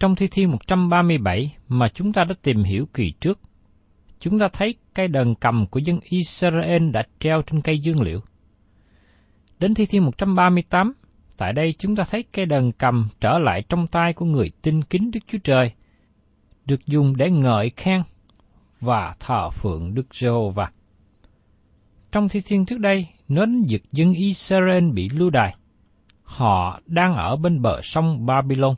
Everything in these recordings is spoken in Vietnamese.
trong thi thiên 137 mà chúng ta đã tìm hiểu kỳ trước, chúng ta thấy cây đờn cầm của dân Israel đã treo trên cây dương liệu. Đến thi thiên 138, tại đây chúng ta thấy cây đờn cầm trở lại trong tay của người tin kính Đức Chúa Trời, được dùng để ngợi khen và thờ phượng Đức Giê-hô-va. Trong thi thiên trước đây, nói đến việc dân Israel bị lưu đày. Họ đang ở bên bờ sông Babylon.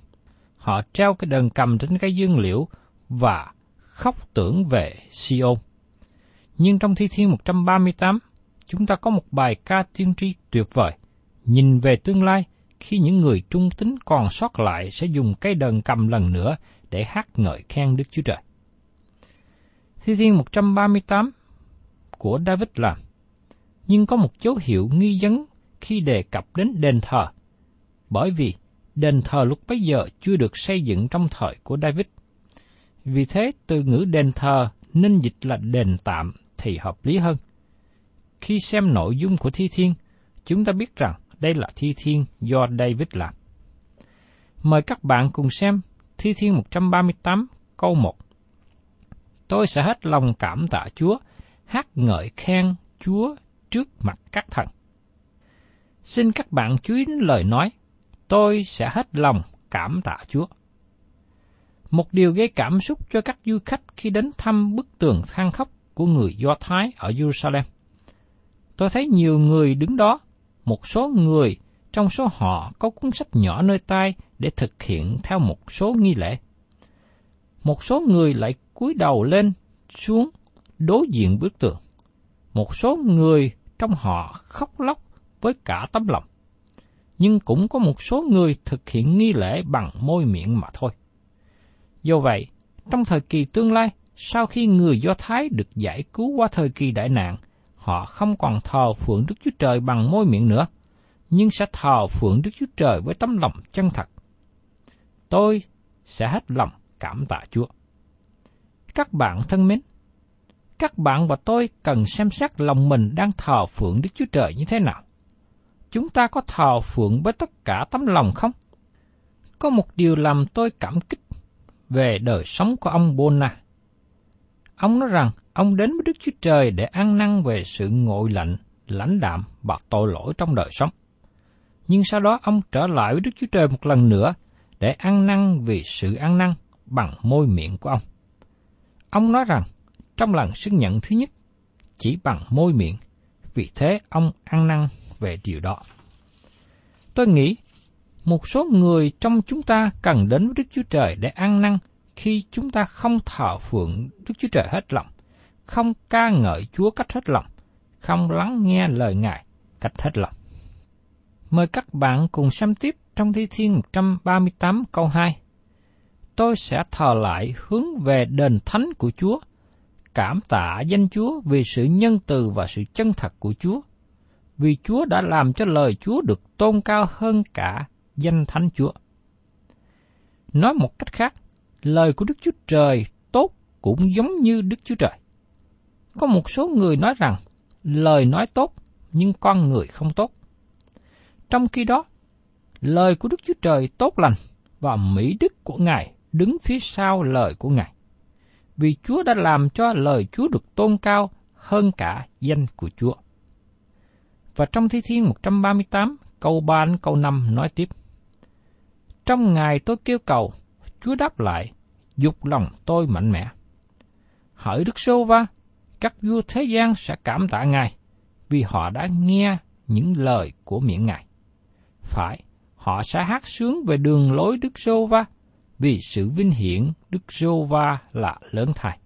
Họ treo cái đờn cầm trên cái dương liễu và khóc tưởng về Sion. Nhưng trong thi thiên 138, chúng ta có một bài ca tiên tri tuyệt vời. Nhìn về tương lai, khi những người trung tín còn sót lại sẽ dùng cây đờn cầm lần nữa để hát ngợi khen Đức Chúa Trời. Thi thiên 138 của David làm nhưng có một dấu hiệu nghi vấn khi đề cập đến đền thờ, bởi vì đền thờ lúc bấy giờ chưa được xây dựng trong thời của David. Vì thế, từ ngữ đền thờ nên dịch là đền tạm thì hợp lý hơn. Khi xem nội dung của thi thiên, chúng ta biết rằng đây là thi thiên do David làm. Mời các bạn cùng xem thi thiên 138 câu 1. Tôi sẽ hết lòng cảm tạ Chúa, hát ngợi khen Chúa trước mặt các thần. Xin các bạn chú ý đến lời nói, tôi sẽ hết lòng cảm tạ Chúa. Một điều gây cảm xúc cho các du khách khi đến thăm bức tường than khóc của người Do Thái ở Jerusalem. Tôi thấy nhiều người đứng đó, một số người trong số họ có cuốn sách nhỏ nơi tay để thực hiện theo một số nghi lễ. Một số người lại cúi đầu lên xuống đối diện bức tường. Một số người trong họ khóc lóc với cả tấm lòng. Nhưng cũng có một số người thực hiện nghi lễ bằng môi miệng mà thôi. Do vậy, trong thời kỳ tương lai, sau khi người Do Thái được giải cứu qua thời kỳ đại nạn, họ không còn thờ phượng Đức Chúa Trời bằng môi miệng nữa, nhưng sẽ thờ phượng Đức Chúa Trời với tấm lòng chân thật. Tôi sẽ hết lòng cảm tạ Chúa. Các bạn thân mến, các bạn và tôi cần xem xét lòng mình đang thờ phượng Đức Chúa Trời như thế nào. Chúng ta có thờ phượng với tất cả tấm lòng không? Có một điều làm tôi cảm kích về đời sống của ông Bona. Ông nói rằng ông đến với Đức Chúa Trời để ăn năn về sự ngội lạnh, lãnh đạm và tội lỗi trong đời sống. Nhưng sau đó ông trở lại với Đức Chúa Trời một lần nữa để ăn năn vì sự ăn năn bằng môi miệng của ông. Ông nói rằng, trong lần xưng nhận thứ nhất, chỉ bằng môi miệng, vì thế ông ăn năn về điều đó. Tôi nghĩ, một số người trong chúng ta cần đến với Đức Chúa Trời để ăn năn khi chúng ta không thờ phượng Đức Chúa Trời hết lòng, không ca ngợi Chúa cách hết lòng, không lắng nghe lời Ngài cách hết lòng. Mời các bạn cùng xem tiếp trong Thi Thiên 138 câu 2. Tôi sẽ thờ lại hướng về đền thánh của Chúa, cảm tạ danh Chúa vì sự nhân từ và sự chân thật của Chúa, vì Chúa đã làm cho lời Chúa được tôn cao hơn cả danh thánh Chúa. Nói một cách khác, lời của Đức Chúa Trời tốt cũng giống như Đức Chúa Trời. Có một số người nói rằng lời nói tốt nhưng con người không tốt. Trong khi đó, lời của Đức Chúa Trời tốt lành và mỹ đức của Ngài đứng phía sau lời của Ngài. Vì Chúa đã làm cho lời Chúa được tôn cao hơn cả danh của Chúa. Và trong Thi Thiên 138, câu 3 câu 5 nói tiếp. Trong ngày tôi kêu cầu, Chúa đáp lại, dục lòng tôi mạnh mẽ. Hỡi Đức Sô Va, các vua thế gian sẽ cảm tạ Ngài, vì họ đã nghe những lời của miệng Ngài. Phải, họ sẽ hát sướng về đường lối Đức Sô Va, vì sự vinh hiển Đức Sô Va là lớn thay.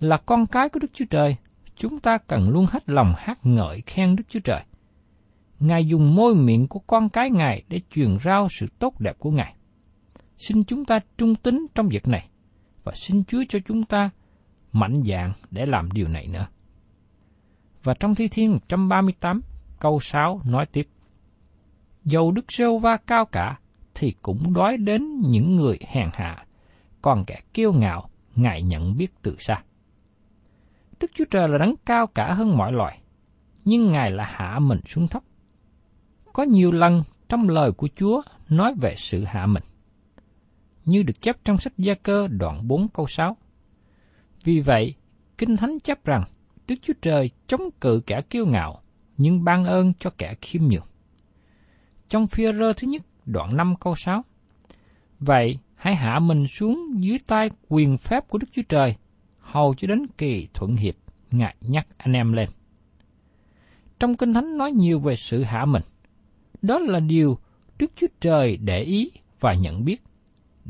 Là con cái của Đức Chúa Trời, chúng ta cần luôn hết lòng hát ngợi khen Đức Chúa Trời. Ngài dùng môi miệng của con cái Ngài để truyền rao sự tốt đẹp của Ngài. Xin chúng ta trung tín trong việc này, và xin Chúa cho chúng ta mạnh dạn để làm điều này nữa. Và trong Thi Thiên 138, câu 6 nói tiếp. Dầu Đức Sêu Va cao cả, thì cũng đói đến những người hèn hạ, còn kẻ kiêu ngạo, Ngài nhận biết từ xa. Đức Chúa Trời là đấng cao cả hơn mọi loài, nhưng Ngài là hạ mình xuống thấp. Có nhiều lần trong lời của Chúa nói về sự hạ mình. Như được chép trong sách Gia Cơ đoạn 4 câu 6. Vì vậy, Kinh Thánh chấp rằng Đức Chúa Trời chống cự kẻ kiêu ngạo, nhưng ban ơn cho kẻ khiêm nhường. Trong phi rơ thứ nhất, đoạn 5 câu 6. Vậy, hãy hạ mình xuống dưới tay quyền phép của Đức Chúa Trời, hầu cho đến kỳ thuận hiệp, Ngài nhắc anh em lên. Trong Kinh Thánh nói nhiều về sự hạ mình. Đó là điều Đức Chúa Trời để ý và nhận biết.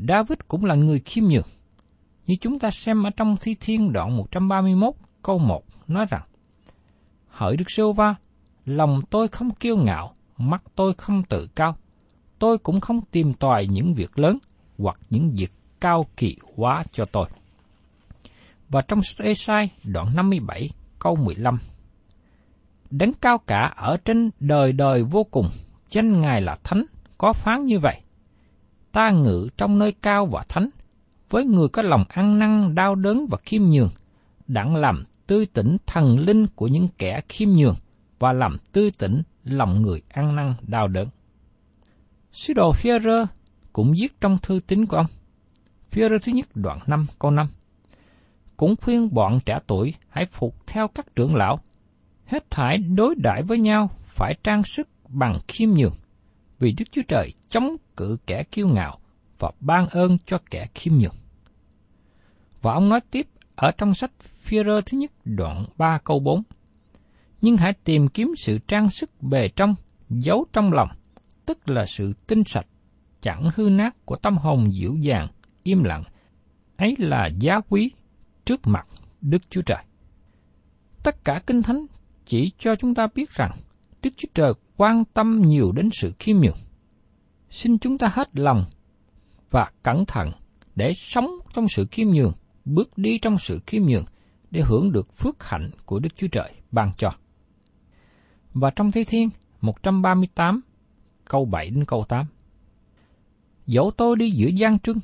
David cũng là người khiêm nhường. Như chúng ta xem ở trong Thi Thiên đoạn 131 câu 1 nói rằng Hỡi Đức Sô Va, lòng tôi không kiêu ngạo, mắt tôi không tự cao. Tôi cũng không tìm tòi những việc lớn hoặc những việc cao kỳ quá cho tôi. Và trong Esai đoạn 57 câu 15 Đấng cao cả ở trên đời đời vô cùng, danh Ngài là Thánh, có phán như vậy. Ta ngự trong nơi cao và thánh, với người có lòng ăn năn đau đớn và khiêm nhường, đặng làm tươi tỉnh thần linh của những kẻ khiêm nhường và làm tươi tỉnh lòng người ăn năn đau đớn. Sứ đồ Führer cũng viết trong thư tín của ông. Führer thứ nhất đoạn 5 câu 5. Cũng khuyên bọn trẻ tuổi hãy phục theo các trưởng lão, hết thải đối đãi với nhau phải trang sức bằng khiêm nhường, vì Đức Chúa Trời chống cự kẻ kiêu ngạo và ban ơn cho kẻ khiêm nhường. Và ông nói tiếp ở trong sách Führer thứ nhất đoạn 3 câu 4. Nhưng hãy tìm kiếm sự trang sức bề trong, giấu trong lòng, tức là sự tinh sạch, chẳng hư nát của tâm hồn dịu dàng, im lặng. Ấy là giá quý trước mặt Đức Chúa Trời. Tất cả Kinh Thánh chỉ cho chúng ta biết rằng Đức Chúa Trời quan tâm nhiều đến sự khiêm nhường. Xin chúng ta hết lòng và cẩn thận để sống trong sự khiêm nhường, bước đi trong sự khiêm nhường để hưởng được phước hạnh của Đức Chúa Trời ban cho. Và trong Thế Thiên 138 câu 7 đến câu 8. Dẫu tôi đi giữa gian trưng,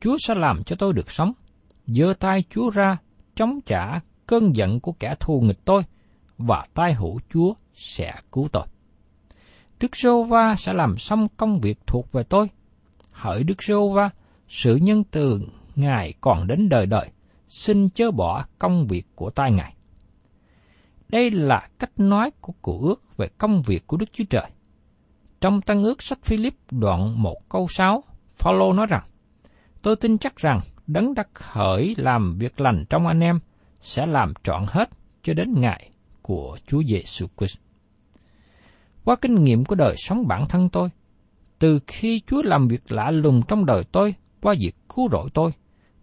Chúa sẽ làm cho tôi được sống giơ tay Chúa ra, chống trả cơn giận của kẻ thù nghịch tôi, và tai hữu Chúa sẽ cứu tôi. Đức Rô Va sẽ làm xong công việc thuộc về tôi. Hỡi Đức Rô Va, sự nhân từ Ngài còn đến đời đời, xin chớ bỏ công việc của tai Ngài. Đây là cách nói của cụ ước về công việc của Đức Chúa Trời Trong Tăng ước sách Philip đoạn 1 câu 6, Phaolô nói rằng, Tôi tin chắc rằng đấng đắc khởi làm việc lành trong anh em sẽ làm trọn hết cho đến ngày của Chúa Giêsu Christ. Qua kinh nghiệm của đời sống bản thân tôi, từ khi Chúa làm việc lạ lùng trong đời tôi qua việc cứu rỗi tôi,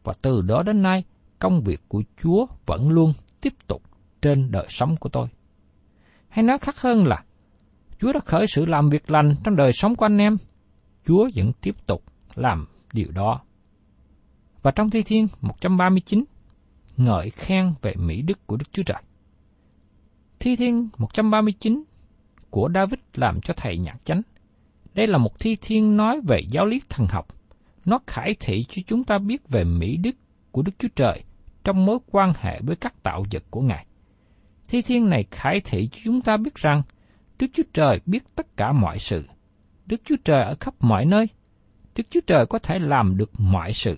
và từ đó đến nay, công việc của Chúa vẫn luôn tiếp tục trên đời sống của tôi. Hay nói khác hơn là, Chúa đã khởi sự làm việc lành trong đời sống của anh em, Chúa vẫn tiếp tục làm điều đó. Và trong Thi Thiên 139, ngợi khen về mỹ đức của Đức Chúa Trời. Thi Thiên 139 của David làm cho thầy nhạc chánh. Đây là một thi thiên nói về giáo lý thần học. Nó khải thị cho chúng ta biết về mỹ đức của Đức Chúa Trời trong mối quan hệ với các tạo vật của Ngài. Thi thiên này khải thị cho chúng ta biết rằng Đức Chúa Trời biết tất cả mọi sự. Đức Chúa Trời ở khắp mọi nơi. Đức Chúa Trời có thể làm được mọi sự.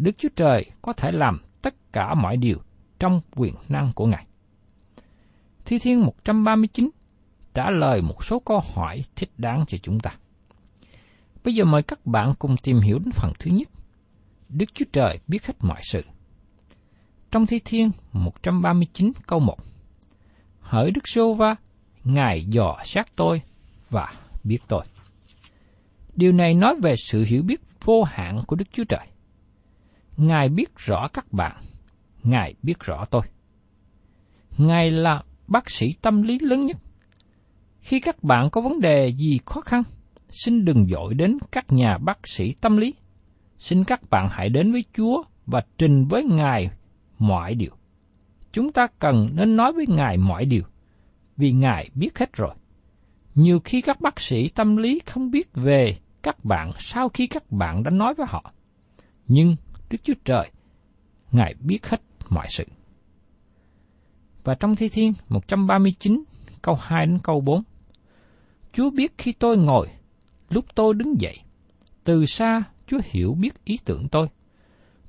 Đức Chúa Trời có thể làm tất cả mọi điều trong quyền năng của Ngài. Thi Thiên 139 trả lời một số câu hỏi thích đáng cho chúng ta. Bây giờ mời các bạn cùng tìm hiểu đến phần thứ nhất. Đức Chúa Trời biết hết mọi sự. Trong Thi Thiên 139 câu 1 Hỡi Đức Sô Va, Ngài dò sát tôi và biết tôi. Điều này nói về sự hiểu biết vô hạn của Đức Chúa Trời. Ngài biết rõ các bạn, Ngài biết rõ tôi. Ngài là bác sĩ tâm lý lớn nhất. Khi các bạn có vấn đề gì khó khăn, xin đừng dội đến các nhà bác sĩ tâm lý. Xin các bạn hãy đến với Chúa và trình với Ngài mọi điều. Chúng ta cần nên nói với Ngài mọi điều, vì Ngài biết hết rồi. Nhiều khi các bác sĩ tâm lý không biết về các bạn sau khi các bạn đã nói với họ. Nhưng Đức Chúa Trời, Ngài biết hết mọi sự. Và trong Thi Thiên 139 câu 2 đến câu 4, Chúa biết khi tôi ngồi, lúc tôi đứng dậy. Từ xa, Chúa hiểu biết ý tưởng tôi.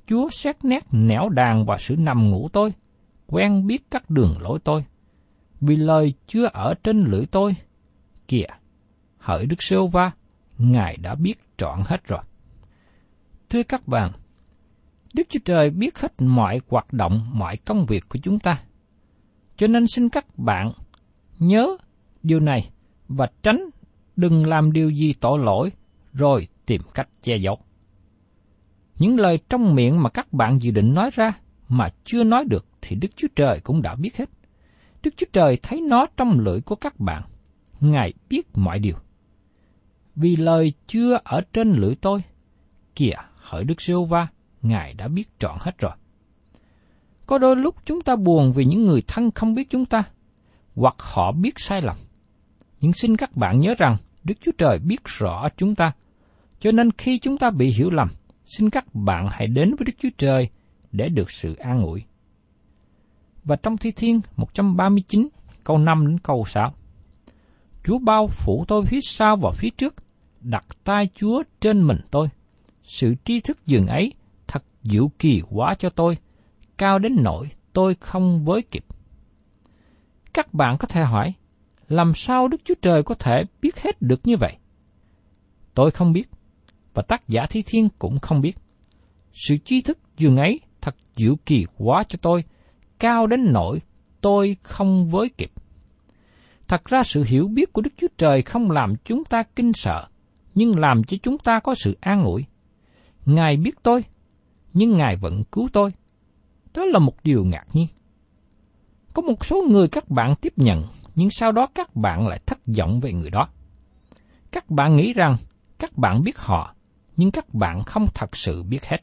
Chúa xét nét nẻo đàn và sự nằm ngủ tôi, quen biết các đường lối tôi. Vì lời chưa ở trên lưỡi tôi. Kìa, hỡi Đức Sêu Va, Ngài đã biết trọn hết rồi. Thưa các bạn, Đức Chúa Trời biết hết mọi hoạt động, mọi công việc của chúng ta. Cho nên xin các bạn nhớ điều này và tránh đừng làm điều gì tội lỗi rồi tìm cách che giấu. Những lời trong miệng mà các bạn dự định nói ra mà chưa nói được thì Đức Chúa Trời cũng đã biết hết. Đức Chúa Trời thấy nó trong lưỡi của các bạn. Ngài biết mọi điều. Vì lời chưa ở trên lưỡi tôi, kìa hỡi Đức Siêu Va, Ngài đã biết trọn hết rồi. Có đôi lúc chúng ta buồn vì những người thân không biết chúng ta, hoặc họ biết sai lầm. Nhưng xin các bạn nhớ rằng Đức Chúa Trời biết rõ chúng ta, cho nên khi chúng ta bị hiểu lầm, xin các bạn hãy đến với Đức Chúa Trời để được sự an ủi. Và trong Thi Thiên 139 câu 5 đến câu 6. Chúa bao phủ tôi phía sau và phía trước, đặt tay Chúa trên mình tôi. Sự tri thức dường ấy diệu kỳ quá cho tôi, cao đến nỗi tôi không với kịp. Các bạn có thể hỏi, làm sao Đức Chúa Trời có thể biết hết được như vậy? Tôi không biết, và tác giả Thi Thiên cũng không biết. Sự tri thức dường ấy thật diệu kỳ quá cho tôi, cao đến nỗi tôi không với kịp. Thật ra sự hiểu biết của Đức Chúa Trời không làm chúng ta kinh sợ, nhưng làm cho chúng ta có sự an ủi. Ngài biết tôi, nhưng Ngài vẫn cứu tôi. Đó là một điều ngạc nhiên. Có một số người các bạn tiếp nhận, nhưng sau đó các bạn lại thất vọng về người đó. Các bạn nghĩ rằng các bạn biết họ, nhưng các bạn không thật sự biết hết.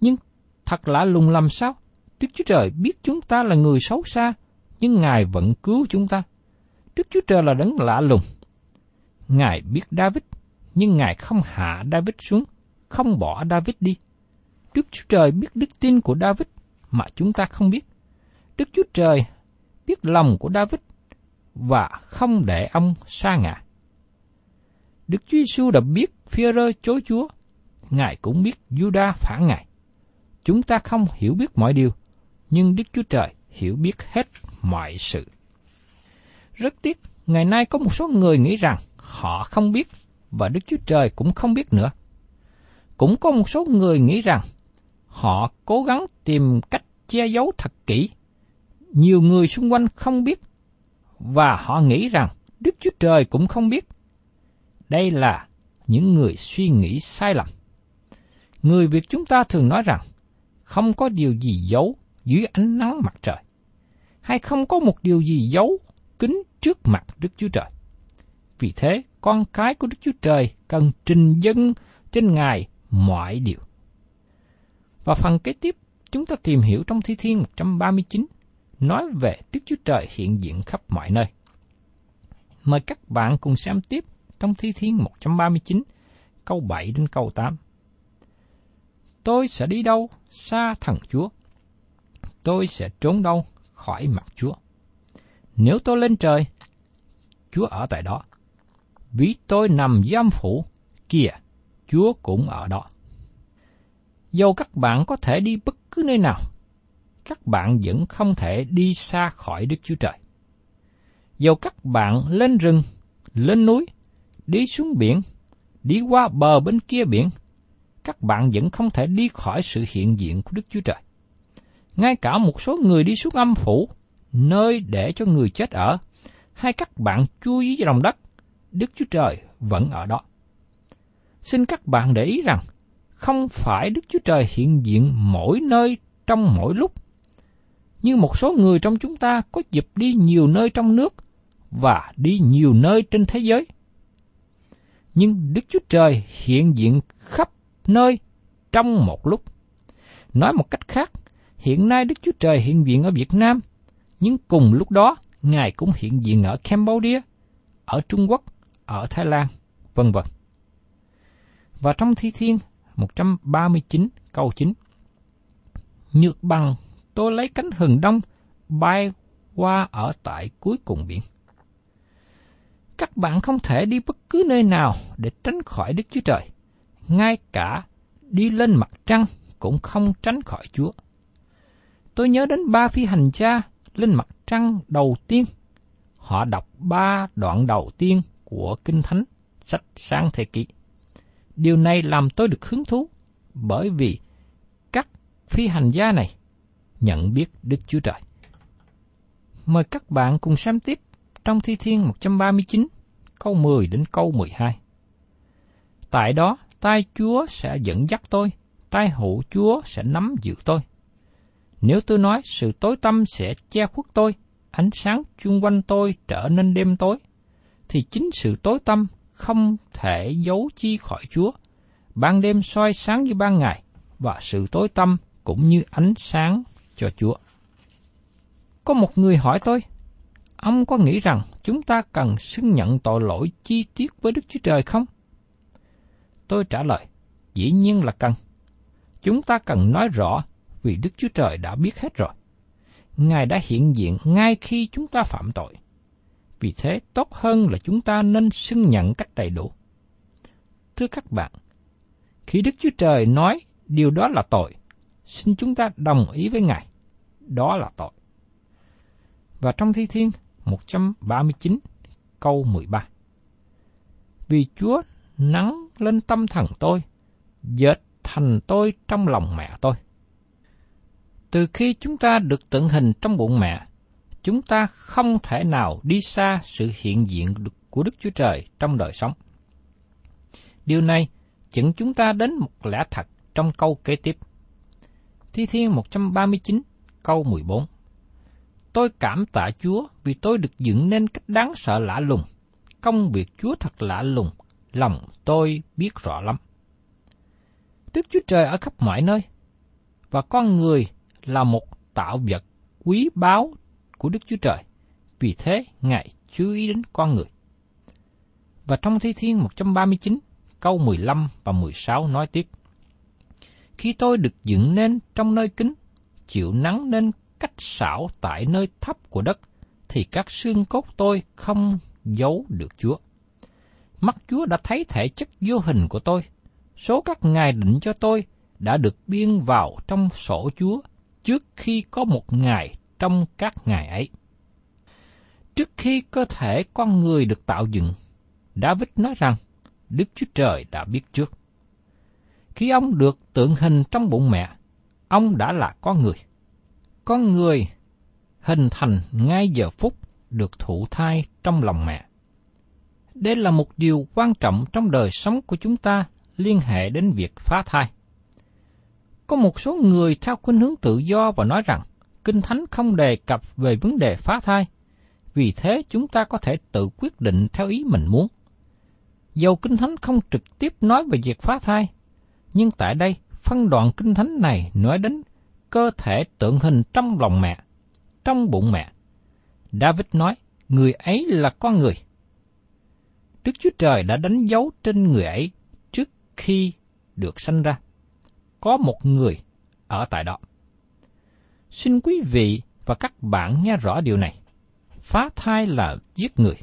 Nhưng thật lạ lùng làm sao? Đức Chúa Trời biết chúng ta là người xấu xa, nhưng Ngài vẫn cứu chúng ta. Đức Chúa Trời là đấng lạ lùng. Ngài biết David, nhưng Ngài không hạ David xuống, không bỏ David đi. Đức Chúa Trời biết đức tin của David mà chúng ta không biết. Đức Chúa Trời biết lòng của David và không để ông xa ngã. Đức Chúa Giêsu đã biết Phi-rơ chối Chúa, Ngài cũng biết Juda phản Ngài. Chúng ta không hiểu biết mọi điều, nhưng Đức Chúa Trời hiểu biết hết mọi sự. Rất tiếc, ngày nay có một số người nghĩ rằng họ không biết và Đức Chúa Trời cũng không biết nữa. Cũng có một số người nghĩ rằng họ cố gắng tìm cách che giấu thật kỹ. Nhiều người xung quanh không biết và họ nghĩ rằng Đức Chúa Trời cũng không biết. Đây là những người suy nghĩ sai lầm. Người Việt chúng ta thường nói rằng không có điều gì giấu dưới ánh nắng mặt trời, hay không có một điều gì giấu kính trước mặt Đức Chúa Trời. Vì thế, con cái của Đức Chúa Trời cần trình dân trên Ngài mọi điều. Và phần kế tiếp, chúng ta tìm hiểu trong Thi Thiên 139, nói về Đức Chúa Trời hiện diện khắp mọi nơi. Mời các bạn cùng xem tiếp trong Thi Thiên 139, câu 7 đến câu 8. Tôi sẽ đi đâu xa thần Chúa? Tôi sẽ trốn đâu khỏi mặt Chúa? Nếu tôi lên trời, Chúa ở tại đó. Vì tôi nằm giam phủ, kìa, Chúa cũng ở đó dù các bạn có thể đi bất cứ nơi nào, các bạn vẫn không thể đi xa khỏi Đức Chúa Trời. Dù các bạn lên rừng, lên núi, đi xuống biển, đi qua bờ bên kia biển, các bạn vẫn không thể đi khỏi sự hiện diện của Đức Chúa Trời. Ngay cả một số người đi xuống âm phủ, nơi để cho người chết ở, hay các bạn chui dưới lòng đất, Đức Chúa Trời vẫn ở đó. Xin các bạn để ý rằng, không phải Đức Chúa Trời hiện diện mỗi nơi trong mỗi lúc. Như một số người trong chúng ta có dịp đi nhiều nơi trong nước và đi nhiều nơi trên thế giới. Nhưng Đức Chúa Trời hiện diện khắp nơi trong một lúc. Nói một cách khác, hiện nay Đức Chúa Trời hiện diện ở Việt Nam, nhưng cùng lúc đó Ngài cũng hiện diện ở Cambodia, ở Trung Quốc, ở Thái Lan, vân vân. Và trong Thi Thiên 139 câu 9 Nhược bằng tôi lấy cánh hừng đông bay qua ở tại cuối cùng biển. Các bạn không thể đi bất cứ nơi nào để tránh khỏi Đức Chúa Trời. Ngay cả đi lên mặt trăng cũng không tránh khỏi Chúa. Tôi nhớ đến ba phi hành gia lên mặt trăng đầu tiên. Họ đọc ba đoạn đầu tiên của Kinh Thánh, sách sáng thế kỷ. Điều này làm tôi được hứng thú, bởi vì các phi hành gia này nhận biết Đức Chúa Trời. Mời các bạn cùng xem tiếp trong Thi Thiên 139, câu 10 đến câu 12. Tại đó, tay Chúa sẽ dẫn dắt tôi, tay hữu Chúa sẽ nắm giữ tôi. Nếu tôi nói sự tối tâm sẽ che khuất tôi, ánh sáng chung quanh tôi trở nên đêm tối, thì chính sự tối tâm không thể giấu chi khỏi Chúa. Ban đêm soi sáng như ban ngày, và sự tối tâm cũng như ánh sáng cho Chúa. Có một người hỏi tôi, ông có nghĩ rằng chúng ta cần xưng nhận tội lỗi chi tiết với Đức Chúa Trời không? Tôi trả lời, dĩ nhiên là cần. Chúng ta cần nói rõ vì Đức Chúa Trời đã biết hết rồi. Ngài đã hiện diện ngay khi chúng ta phạm tội. Vì thế tốt hơn là chúng ta nên xưng nhận cách đầy đủ. Thưa các bạn, khi Đức Chúa Trời nói điều đó là tội, xin chúng ta đồng ý với Ngài. Đó là tội. Và trong Thi Thiên 139 câu 13 Vì Chúa nắng lên tâm thần tôi, dệt thành tôi trong lòng mẹ tôi. Từ khi chúng ta được tượng hình trong bụng mẹ, chúng ta không thể nào đi xa sự hiện diện của Đức Chúa Trời trong đời sống. Điều này dẫn chúng ta đến một lẽ thật trong câu kế tiếp. Thi Thiên 139, câu 14 Tôi cảm tạ Chúa vì tôi được dựng nên cách đáng sợ lạ lùng. Công việc Chúa thật lạ lùng, lòng tôi biết rõ lắm. Đức Chúa Trời ở khắp mọi nơi, và con người là một tạo vật quý báu của Đức Chúa Trời. Vì thế, Ngài chú ý đến con người. Và trong Thi Thiên 139, câu 15 và 16 nói tiếp. Khi tôi được dựng nên trong nơi kính, chịu nắng nên cách xảo tại nơi thấp của đất, thì các xương cốt tôi không giấu được Chúa. Mắt Chúa đã thấy thể chất vô hình của tôi. Số các ngài định cho tôi đã được biên vào trong sổ Chúa trước khi có một ngày trong các ngày ấy. Trước khi cơ thể con người được tạo dựng, David nói rằng Đức Chúa Trời đã biết trước. Khi ông được tượng hình trong bụng mẹ, ông đã là con người. Con người hình thành ngay giờ phút được thụ thai trong lòng mẹ. Đây là một điều quan trọng trong đời sống của chúng ta liên hệ đến việc phá thai. Có một số người theo khuynh hướng tự do và nói rằng Kinh Thánh không đề cập về vấn đề phá thai, vì thế chúng ta có thể tự quyết định theo ý mình muốn. Dầu Kinh Thánh không trực tiếp nói về việc phá thai, nhưng tại đây phân đoạn Kinh Thánh này nói đến cơ thể tượng hình trong lòng mẹ, trong bụng mẹ. David nói, người ấy là con người. Đức Chúa Trời đã đánh dấu trên người ấy trước khi được sanh ra. Có một người ở tại đó. Xin quý vị và các bạn nghe rõ điều này. Phá thai là giết người.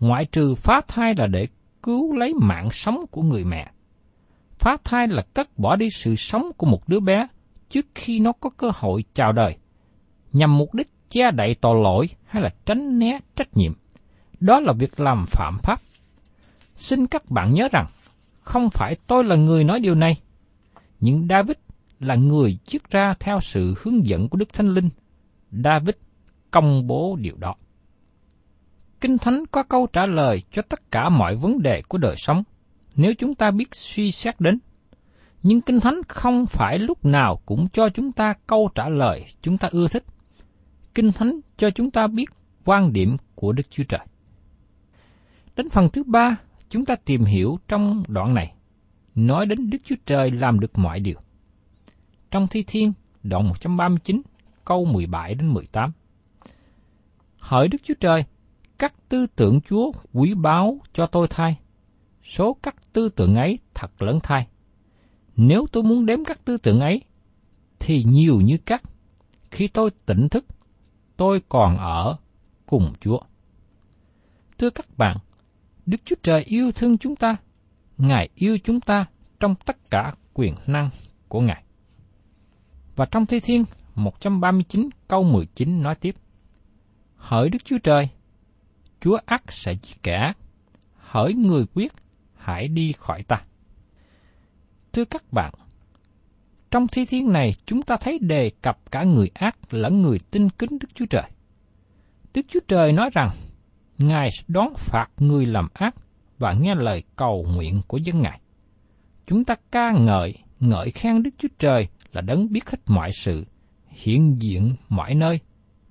Ngoại trừ phá thai là để cứu lấy mạng sống của người mẹ. Phá thai là cất bỏ đi sự sống của một đứa bé trước khi nó có cơ hội chào đời, nhằm mục đích che đậy tội lỗi hay là tránh né trách nhiệm. Đó là việc làm phạm pháp. Xin các bạn nhớ rằng, không phải tôi là người nói điều này, nhưng David là người chiết ra theo sự hướng dẫn của Đức Thánh Linh. David công bố điều đó. Kinh Thánh có câu trả lời cho tất cả mọi vấn đề của đời sống, nếu chúng ta biết suy xét đến. Nhưng Kinh Thánh không phải lúc nào cũng cho chúng ta câu trả lời chúng ta ưa thích. Kinh Thánh cho chúng ta biết quan điểm của Đức Chúa Trời. Đến phần thứ ba, chúng ta tìm hiểu trong đoạn này, nói đến Đức Chúa Trời làm được mọi điều. Trong Thi Thiên, đoạn 139, câu 17 đến 18. Hỡi Đức Chúa Trời, các tư tưởng Chúa quý báu cho tôi thay. Số các tư tưởng ấy thật lớn thay. Nếu tôi muốn đếm các tư tưởng ấy, thì nhiều như cắt Khi tôi tỉnh thức, tôi còn ở cùng Chúa. Thưa các bạn, Đức Chúa Trời yêu thương chúng ta. Ngài yêu chúng ta trong tất cả quyền năng của Ngài. Và trong Thi Thiên 139 câu 19 nói tiếp. Hỡi Đức Chúa Trời, Chúa ác sẽ giết kẻ hỡi người quyết, hãy đi khỏi ta. Thưa các bạn, trong thi thiên này chúng ta thấy đề cập cả người ác lẫn người tin kính Đức Chúa Trời. Đức Chúa Trời nói rằng, Ngài đón phạt người làm ác và nghe lời cầu nguyện của dân Ngài. Chúng ta ca ngợi, ngợi khen Đức Chúa Trời là đấng biết hết mọi sự, hiện diện mọi nơi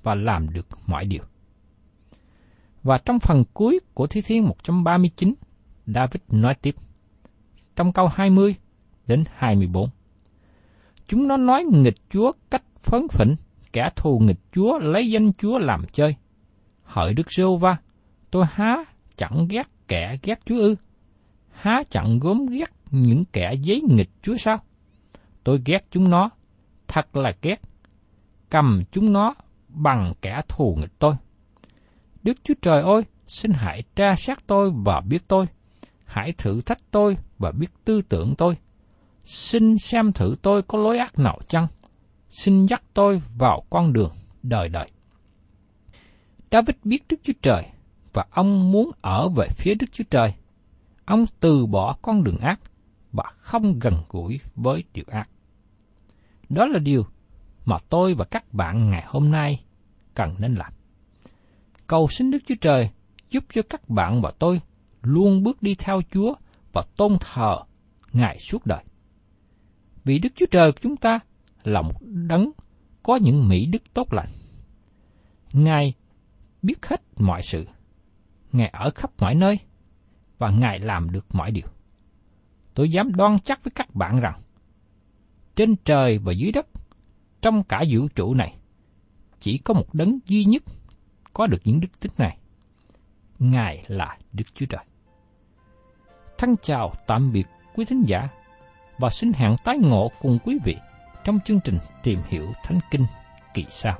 và làm được mọi điều. Và trong phần cuối của Thi Thiên 139, David nói tiếp. Trong câu 20 đến 24. Chúng nó nói nghịch Chúa cách phấn phỉnh, kẻ thù nghịch Chúa lấy danh Chúa làm chơi. Hỡi Đức Rêu Va, tôi há chẳng ghét kẻ ghét Chúa ư? Há chẳng gốm ghét những kẻ giấy nghịch Chúa sao? Tôi ghét chúng nó, thật là ghét. Cầm chúng nó bằng kẻ thù nghịch tôi. Đức Chúa Trời ơi, xin hãy tra xét tôi và biết tôi. Hãy thử thách tôi và biết tư tưởng tôi. Xin xem thử tôi có lối ác nào chăng? Xin dắt tôi vào con đường đời đời. David biết Đức Chúa Trời và ông muốn ở về phía Đức Chúa Trời. Ông từ bỏ con đường ác và không gần gũi với điều ác. Đó là điều mà tôi và các bạn ngày hôm nay cần nên làm. Cầu xin Đức Chúa Trời giúp cho các bạn và tôi luôn bước đi theo Chúa và tôn thờ Ngài suốt đời. Vì Đức Chúa Trời của chúng ta là một đấng có những mỹ đức tốt lành. Ngài biết hết mọi sự. Ngài ở khắp mọi nơi và Ngài làm được mọi điều. Tôi dám đoan chắc với các bạn rằng trên trời và dưới đất, trong cả vũ trụ này, chỉ có một đấng duy nhất có được những đức tính này. Ngài là Đức Chúa Trời. Thân chào tạm biệt quý thính giả và xin hẹn tái ngộ cùng quý vị trong chương trình Tìm hiểu Thánh Kinh kỳ sau.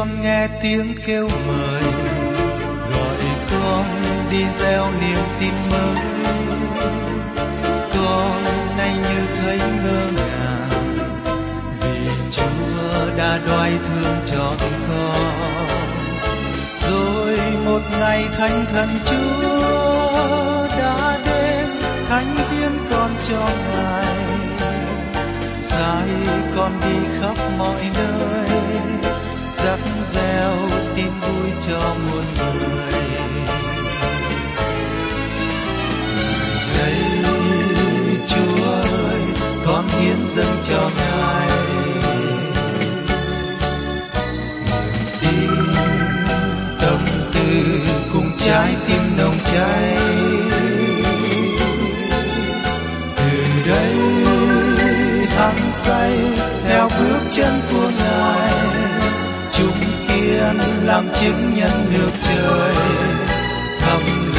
Con nghe tiếng kêu mời. Gọi con đi gieo niềm tin mới con nay như thấy ngơ ngàng, vì chúa đã đoái thương cho con. Rồi một ngày thánh thần chúa đã đến, thánh viên con cho ngài. Sai con đi khắp mọi nơi rắc reo tin vui cho muôn người. Đây chúa ơi, con hiến dâng cho ngài. Niềm tin tâm tư cùng trái tim nồng cháy. Từ đây hăng say theo bước chân của ngài chúng làm chứng nhân được trời thầm